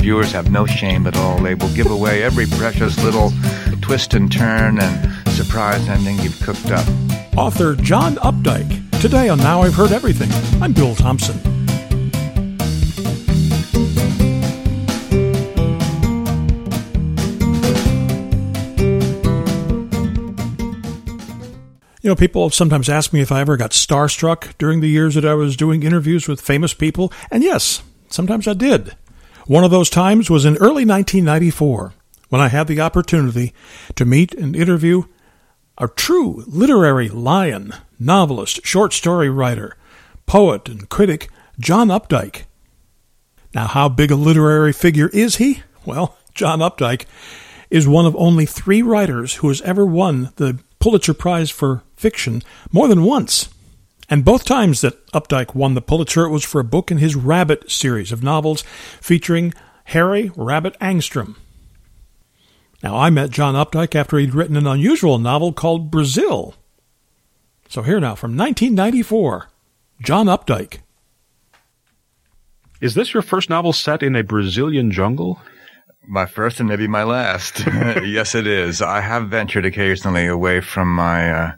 reviewers have no shame at all. They will give away every precious little twist and turn and surprise ending you've cooked up. Author John Updike. Today on Now I've Heard Everything. I'm Bill Thompson. You know, people sometimes ask me if I ever got starstruck during the years that I was doing interviews with famous people, and yes, sometimes I did. One of those times was in early 1994 when I had the opportunity to meet and interview a true literary lion, novelist, short story writer, poet, and critic, John Updike. Now, how big a literary figure is he? Well, John Updike is one of only three writers who has ever won the Pulitzer Prize for Fiction more than once. And both times that Updike won the Pulitzer, it was for a book in his Rabbit series of novels featuring Harry Rabbit Angstrom. Now, I met John Updike after he'd written an unusual novel called Brazil. So here now, from 1994, John Updike. Is this your first novel set in a Brazilian jungle? My first and maybe my last. yes, it is. I have ventured occasionally away from my uh,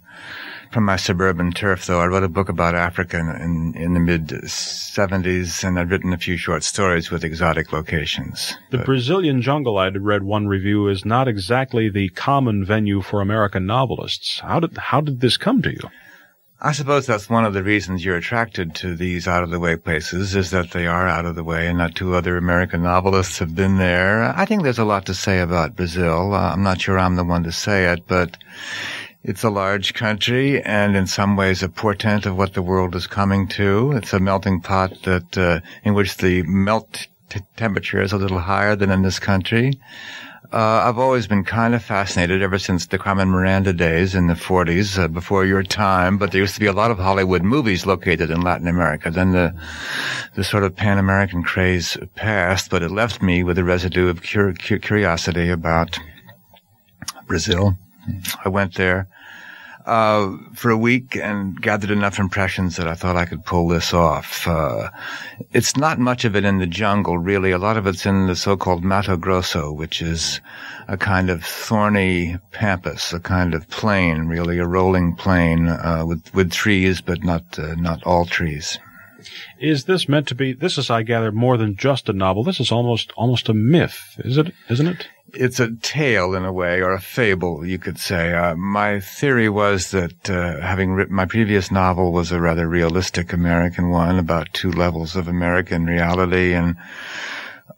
from my suburban turf, though. I wrote a book about Africa in, in, in the mid 70s, and I'd written a few short stories with exotic locations. The but, Brazilian jungle, I'd read one review, is not exactly the common venue for American novelists. How did how did this come to you? I suppose that's one of the reasons you're attracted to these out of the way places is that they are out of the way and not two other American novelists have been there. I think there's a lot to say about Brazil. Uh, I'm not sure I'm the one to say it, but it's a large country and in some ways a portent of what the world is coming to. It's a melting pot that, uh, in which the melt t- temperature is a little higher than in this country. Uh, I've always been kind of fascinated ever since the Carmen Miranda days in the 40s, uh, before your time. But there used to be a lot of Hollywood movies located in Latin America. Then the the sort of Pan American craze passed, but it left me with a residue of cur- curiosity about Brazil. I went there uh, for a week and gathered enough impressions that I thought I could pull this off. Uh, it's not much of it in the jungle, really. A lot of it's in the so-called Mato Grosso, which is a kind of thorny pampas, a kind of plain, really, a rolling plain uh, with with trees, but not uh, not all trees. Is this meant to be? This is, I gather, more than just a novel. This is almost almost a myth, is it? Isn't it? It's a tale in a way, or a fable, you could say. Uh, my theory was that uh, having written my previous novel was a rather realistic American one about two levels of American reality, and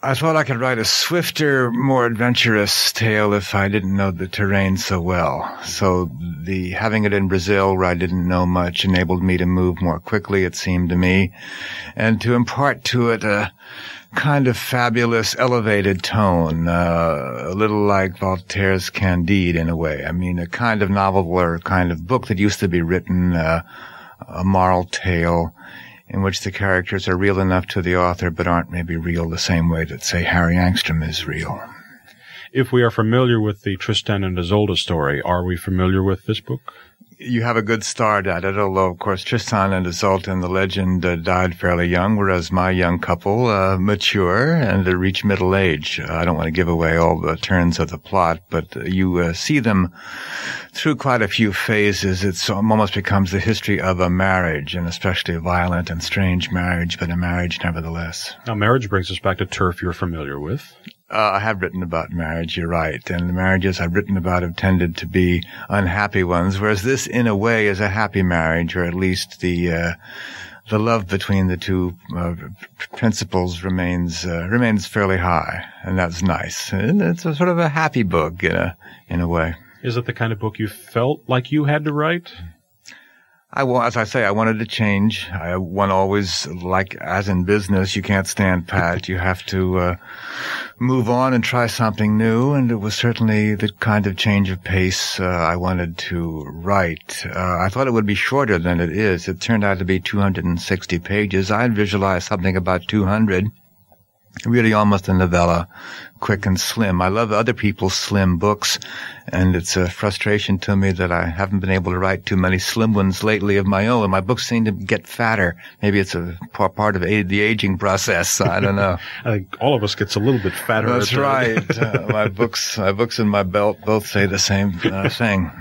I thought I could write a swifter, more adventurous tale if I didn't know the terrain so well. So the having it in Brazil where I didn't know much enabled me to move more quickly, it seemed to me, and to impart to it a kind of fabulous, elevated tone, uh, a little like Voltaire's Candide in a way. I mean, a kind of novel or kind of book that used to be written, uh, a moral tale in which the characters are real enough to the author but aren't maybe real the same way that, say, Harry Angstrom is real. If we are familiar with the Tristan and Isolde story, are we familiar with this book? You have a good start at it, although of course Tristan and Isolde in the legend uh, died fairly young, whereas my young couple uh, mature and uh, reach middle age. I don't want to give away all the turns of the plot, but you uh, see them through quite a few phases. It almost becomes the history of a marriage, and especially a violent and strange marriage, but a marriage nevertheless. Now, marriage brings us back to turf you're familiar with. Uh, I have written about marriage, you're right. And the marriages I've written about have tended to be unhappy ones, whereas this, in a way, is a happy marriage, or at least the, uh, the love between the two uh, principals remains uh, remains fairly high, and that's nice. And it's a sort of a happy book in a in a way. Is it the kind of book you felt like you had to write? I as I say, I wanted to change. I, one always, like as in business, you can't stand pat. You have to uh, move on and try something new. And it was certainly the kind of change of pace uh, I wanted to write. Uh, I thought it would be shorter than it is. It turned out to be 260 pages. I had visualized something about 200. Really almost a novella, quick and slim. I love other people's slim books, and it's a frustration to me that I haven't been able to write too many slim ones lately of my own. My books seem to get fatter. Maybe it's a part of the aging process. I don't know. I think all of us gets a little bit fatter. That's right. uh, my books, my books and my belt both say the same uh, thing.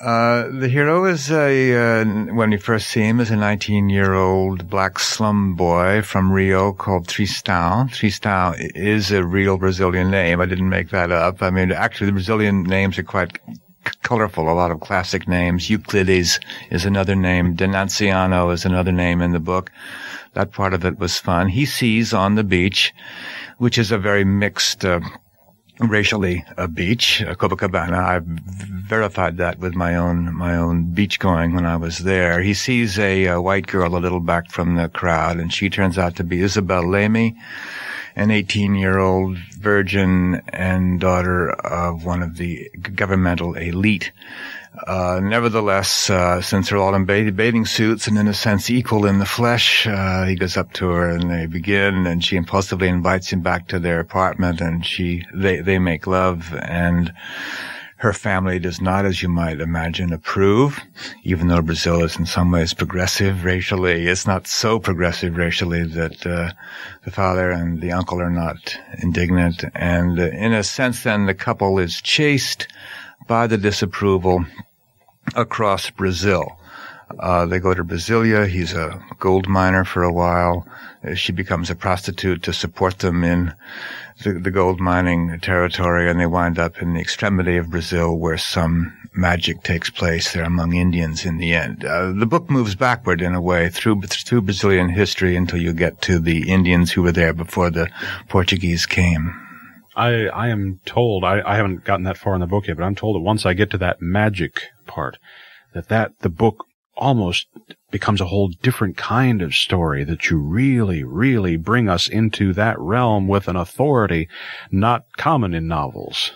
Uh, the hero is a, uh, when you first see him, is a 19 year old black slum boy from Rio called Tristão. Tristão is a real Brazilian name. I didn't make that up. I mean, actually the Brazilian names are quite c- colorful. A lot of classic names. Euclides is another name. Denunciano is another name in the book. That part of it was fun. He sees on the beach, which is a very mixed, uh, racially a beach, a Copacabana. I verified that with my own my own beach going when I was there. He sees a, a, white girl a little back from the crowd, and she turns out to be Isabel Leme, an 18 year old virgin and daughter of one of the governmental elite. Uh, nevertheless, uh, since they're all in bathing suits and in a sense equal in the flesh, uh, he goes up to her and they begin and she impulsively invites him back to their apartment and she, they, they make love and her family does not, as you might imagine, approve, even though Brazil is in some ways progressive racially. It's not so progressive racially that, uh, the father and the uncle are not indignant. And uh, in a sense, then the couple is chased by the disapproval across Brazil. Uh, they go to Brasilia. He's a gold miner for a while. Uh, she becomes a prostitute to support them in the, the, gold mining territory, and they wind up in the extremity of Brazil where some magic takes place there among Indians in the end. Uh, the book moves backward in a way through, through Brazilian history until you get to the Indians who were there before the Portuguese came. I, I am told, I, I haven't gotten that far in the book yet, but I'm told that once I get to that magic part, that that, the book almost becomes a whole different kind of story that you really, really bring us into that realm with an authority not common in novels.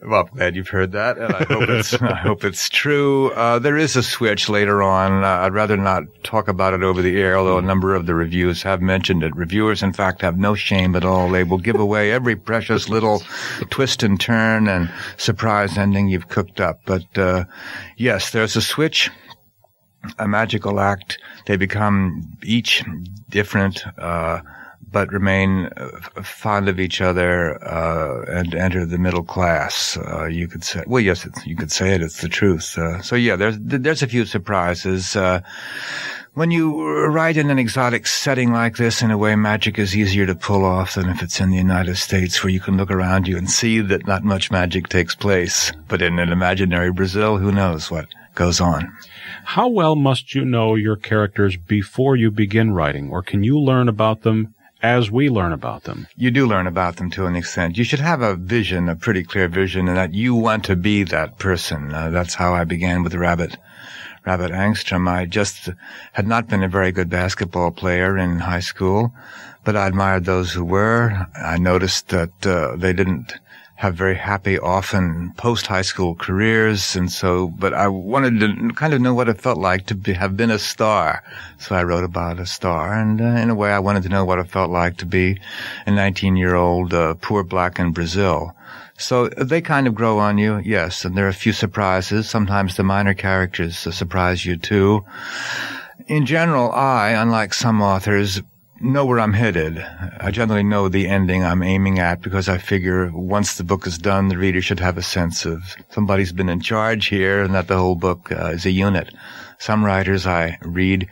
Well, I'm glad you've heard that, and I hope it's I hope it's true. Uh, there is a switch later on. Uh, I'd rather not talk about it over the air, although a number of the reviews have mentioned it. Reviewers, in fact, have no shame at all. They will give away every precious little twist and turn and surprise ending you've cooked up. But uh, yes, there's a switch, a magical act. They become each different uh, but remain uh, fond of each other uh, and enter the middle class. Uh, you could say, well, yes, you could say it. It's the truth. Uh, so yeah, there's there's a few surprises. Uh, when you write in an exotic setting like this, in a way, magic is easier to pull off than if it's in the United States, where you can look around you and see that not much magic takes place. But in an imaginary Brazil, who knows what goes on. How well must you know your characters before you begin writing, or can you learn about them as we learn about them. You do learn about them to an extent. You should have a vision, a pretty clear vision, and that you want to be that person. Uh, that's how I began with Rabbit. Rabbit Angstrom. I just had not been a very good basketball player in high school, but I admired those who were. I noticed that uh, they didn't have very happy, often post high school careers. And so, but I wanted to kind of know what it felt like to be, have been a star. So I wrote about a star. And uh, in a way, I wanted to know what it felt like to be a 19 year old uh, poor black in Brazil. So they kind of grow on you, yes. And there are a few surprises. Sometimes the minor characters surprise you too. In general, I, unlike some authors, know where I'm headed. I generally know the ending I'm aiming at because I figure once the book is done, the reader should have a sense of somebody's been in charge here and that the whole book uh, is a unit. Some writers I read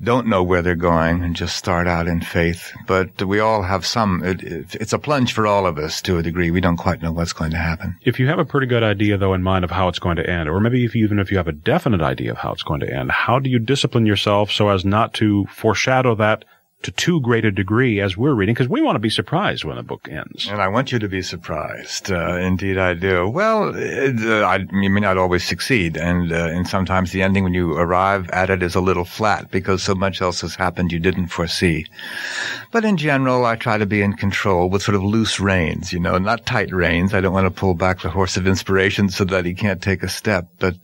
don't know where they're going and just start out in faith, but we all have some, it, it, it's a plunge for all of us to a degree. We don't quite know what's going to happen. If you have a pretty good idea though in mind of how it's going to end, or maybe if you, even if you have a definite idea of how it's going to end, how do you discipline yourself so as not to foreshadow that to too great a degree as we're reading because we want to be surprised when the book ends. And I want you to be surprised. Uh, indeed, I do. Well, it, uh, I, you may not always succeed, and uh, and sometimes the ending when you arrive at it is a little flat because so much else has happened you didn't foresee. But in general, I try to be in control with sort of loose reins, you know, not tight reins. I don't want to pull back the horse of inspiration so that he can't take a step, but.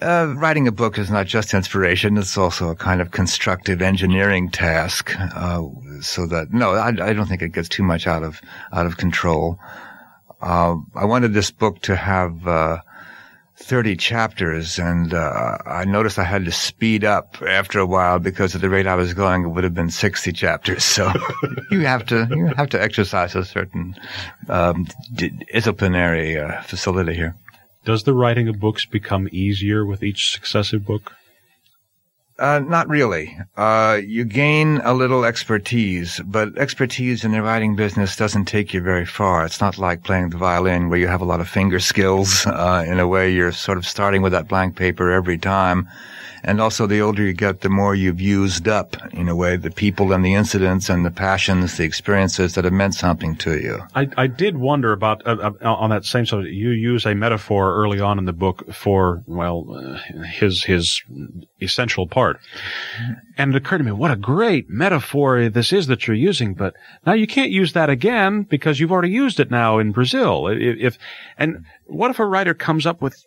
Uh, writing a book is not just inspiration; it's also a kind of constructive engineering task. Uh, so that no, I, I, don't think it gets too much out of out of control. Uh, I wanted this book to have uh, 30 chapters, and uh, I noticed I had to speed up after a while because at the rate I was going, it would have been 60 chapters. So you have to you have to exercise a certain um, disciplinary uh, facility here. Does the writing of books become easier with each successive book? Uh, not really. Uh, you gain a little expertise, but expertise in the writing business doesn't take you very far. It's not like playing the violin where you have a lot of finger skills. Uh, in a way, you're sort of starting with that blank paper every time. And also, the older you get, the more you've used up, in a way, the people and the incidents and the passions, the experiences that have meant something to you. I, I did wonder about, uh, uh, on that same subject, you use a metaphor early on in the book for, well, uh, his, his essential part. And it occurred to me, what a great metaphor this is that you're using, but now you can't use that again because you've already used it now in Brazil. If, if and what if a writer comes up with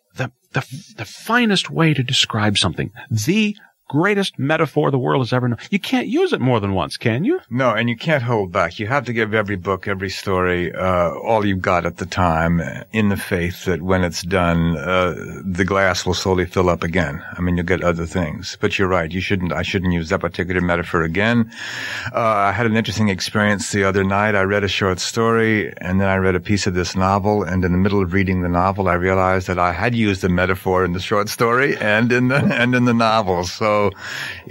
the, the, finest way to describe something, the greatest metaphor the world has ever known. You can't use it more than once, can you? No, and you can't hold back. You have to give every book, every story, uh, all you've got at the time in the faith that when it's done, uh, the glass will slowly fill up again. I mean, you'll get other things. But you're right. You shouldn't, I shouldn't use that particular metaphor again. Uh, I had an interesting experience the other night. I read a short story and then I read a piece of this novel. And in the middle of reading the novel, I realized that I had used the metaphor in the short story and in the, and in the novel. So,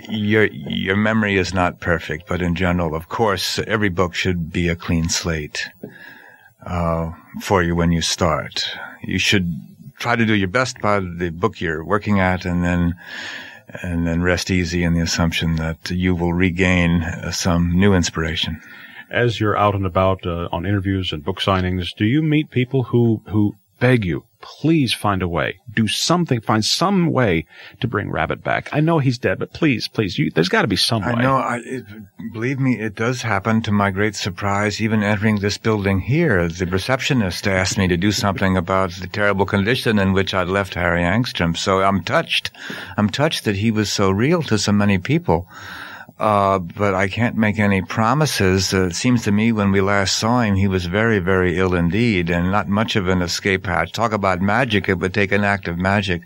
your your memory is not perfect, but in general, of course, every book should be a clean slate uh, for you when you start. You should try to do your best by the book you're working at, and then and then rest easy in the assumption that you will regain uh, some new inspiration. As you're out and about uh, on interviews and book signings, do you meet people who who beg you please find a way. Do something. Find some way to bring Rabbit back. I know he's dead, but please, please, you, there's got to be some I way. know. I it, believe me, it does happen. To my great surprise, even entering this building here, the receptionist asked me to do something about the terrible condition in which I'd left Harry Angstrom. So I'm touched. I'm touched that he was so real to so many people. Uh, but I can't make any promises. Uh, it seems to me when we last saw him, he was very, very ill indeed and not much of an escape hatch. Talk about magic. It would take an act of magic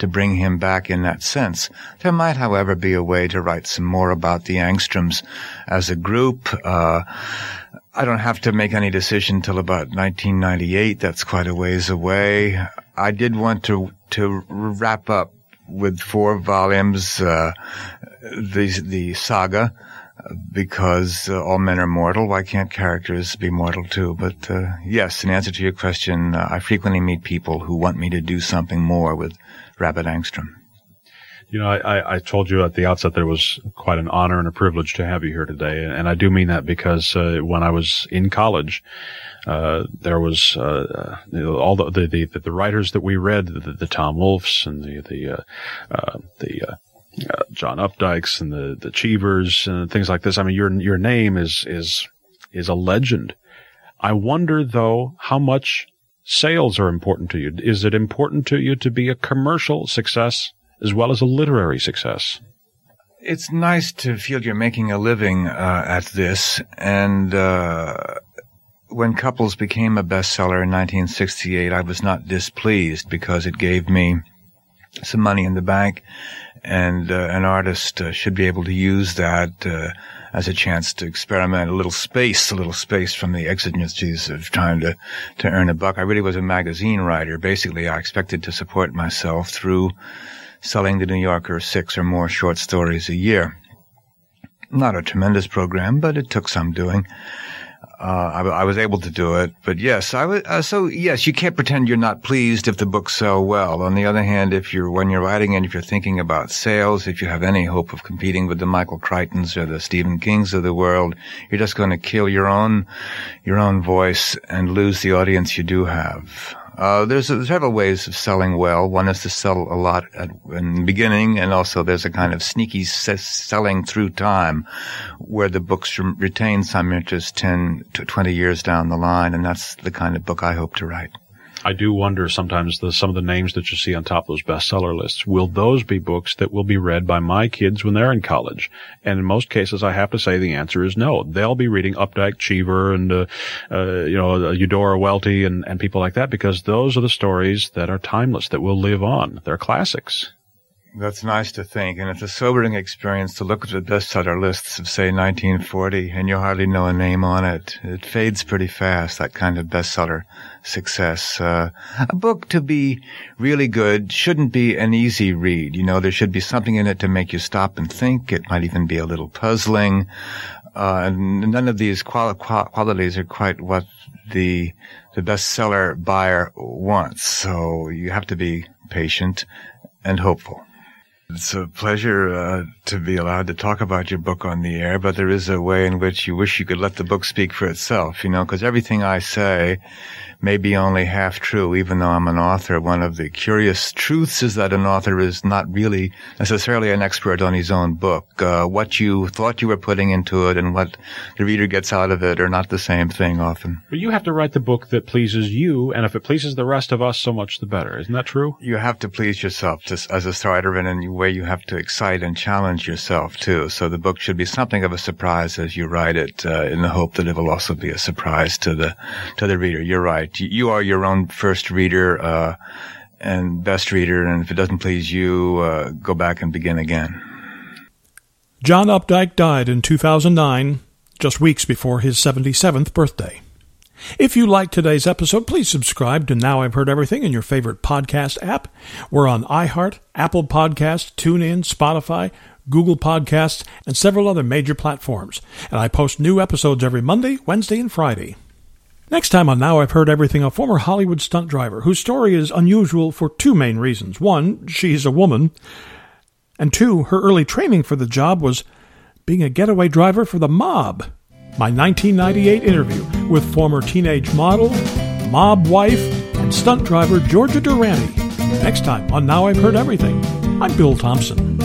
to bring him back in that sense. There might, however, be a way to write some more about the Angstroms as a group. Uh, I don't have to make any decision till about 1998. That's quite a ways away. I did want to, to wrap up with four volumes, uh, the the saga, because uh, all men are mortal. Why can't characters be mortal too? But uh, yes, in answer to your question, uh, I frequently meet people who want me to do something more with Rabbit Angstrom. You know, I, I told you at the outset that it was quite an honor and a privilege to have you here today, and I do mean that because uh, when I was in college, uh, there was uh, know, all the, the, the the writers that we read, the, the Tom Wolfes and the the uh, uh, the uh, John Updikes and the the Cheevers and things like this. I mean, your your name is is is a legend. I wonder though how much sales are important to you. Is it important to you to be a commercial success as well as a literary success? It's nice to feel you're making a living uh, at this, and uh, when Couples became a bestseller in 1968, I was not displeased because it gave me some money in the bank, and uh, an artist uh, should be able to use that uh, as a chance to experiment a little space, a little space from the exigencies of trying to to earn a buck. I really was a magazine writer. Basically, I expected to support myself through selling the New Yorker six or more short stories a year. Not a tremendous program, but it took some doing. Uh, I, I, was able to do it, but yes, I was. Uh, so yes, you can't pretend you're not pleased if the books sell well. On the other hand, if you're when you're writing and if you're thinking about sales, if you have any hope of competing with the Michael Crichtons or the Stephen Kings of the world, you're just going to kill your own your own voice and lose the audience you do have. Uh, there's several ways of selling well. One is to sell a lot at, in the beginning, and also there's a kind of sneaky selling through time, where the books retain some interest 10 to 20 years down the line, and that's the kind of book I hope to write. I do wonder sometimes the, some of the names that you see on top of those bestseller lists. Will those be books that will be read by my kids when they're in college? And in most cases, I have to say the answer is no. They'll be reading Updike Cheever and, uh, uh, you know, Eudora Welty and, and people like that because those are the stories that are timeless, that will live on. They're classics. That's nice to think, and it's a sobering experience to look at the bestseller lists of, say, 1940, and you hardly know a name on it. It fades pretty fast, that kind of bestseller success. Uh, a book to be really good shouldn't be an easy read. You know, there should be something in it to make you stop and think. It might even be a little puzzling. Uh, and none of these quali- qualities are quite what the the bestseller buyer wants. So you have to be patient and hopeful. It's a pleasure uh, to be allowed to talk about your book on the air, but there is a way in which you wish you could let the book speak for itself, you know, because everything I say may be only half true, even though I'm an author. One of the curious truths is that an author is not really necessarily an expert on his own book. Uh, what you thought you were putting into it and what the reader gets out of it are not the same thing often. But you have to write the book that pleases you, and if it pleases the rest of us, so much the better. Isn't that true? You have to please yourself as a writer, and in way you have to excite and challenge yourself too. So the book should be something of a surprise as you write it, uh, in the hope that it will also be a surprise to the to the reader. You're right. You are your own first reader, uh, and best reader. And if it doesn't please you, uh, go back and begin again. John Updike died in 2009, just weeks before his 77th birthday. If you like today's episode, please subscribe to Now I've Heard Everything in your favorite podcast app. We're on iHeart, Apple Podcasts, TuneIn, Spotify, Google Podcasts, and several other major platforms. And I post new episodes every Monday, Wednesday, and Friday. Next time on Now I've Heard Everything, a former Hollywood stunt driver whose story is unusual for two main reasons. One, she's a woman. And two, her early training for the job was being a getaway driver for the mob. My 1998 interview with former teenage model, mob wife, and stunt driver Georgia Durante. Next time on Now I've Heard Everything, I'm Bill Thompson.